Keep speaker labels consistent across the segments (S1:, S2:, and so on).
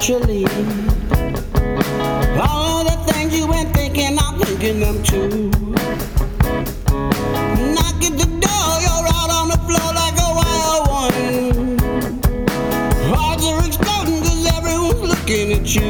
S1: naturally. All the things you been thinking, I'm thinking them too. Knock at the door, you're out on the floor like a wild one. Hearts are exploding cause everyone's looking at you.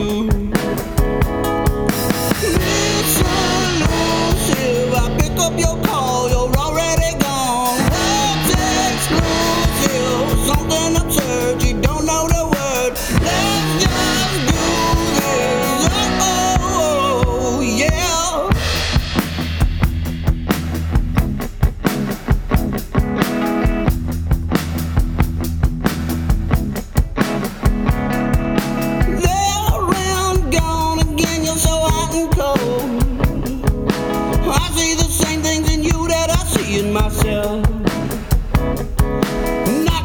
S1: myself.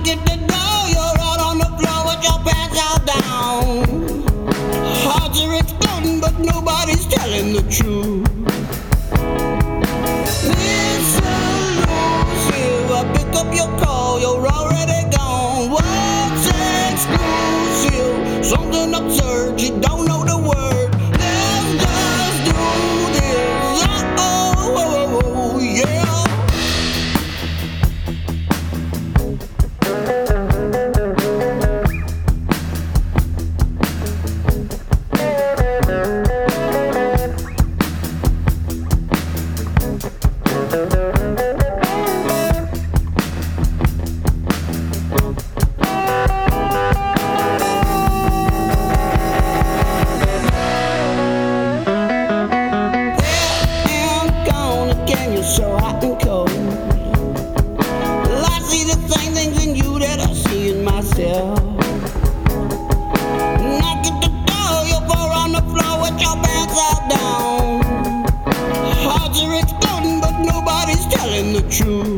S1: The door, you're out on the floor with your pants all down. But nobody's telling the truth. Pick up your call, you're already gone. What's exclusive? Something absurd, you don't know the word. true.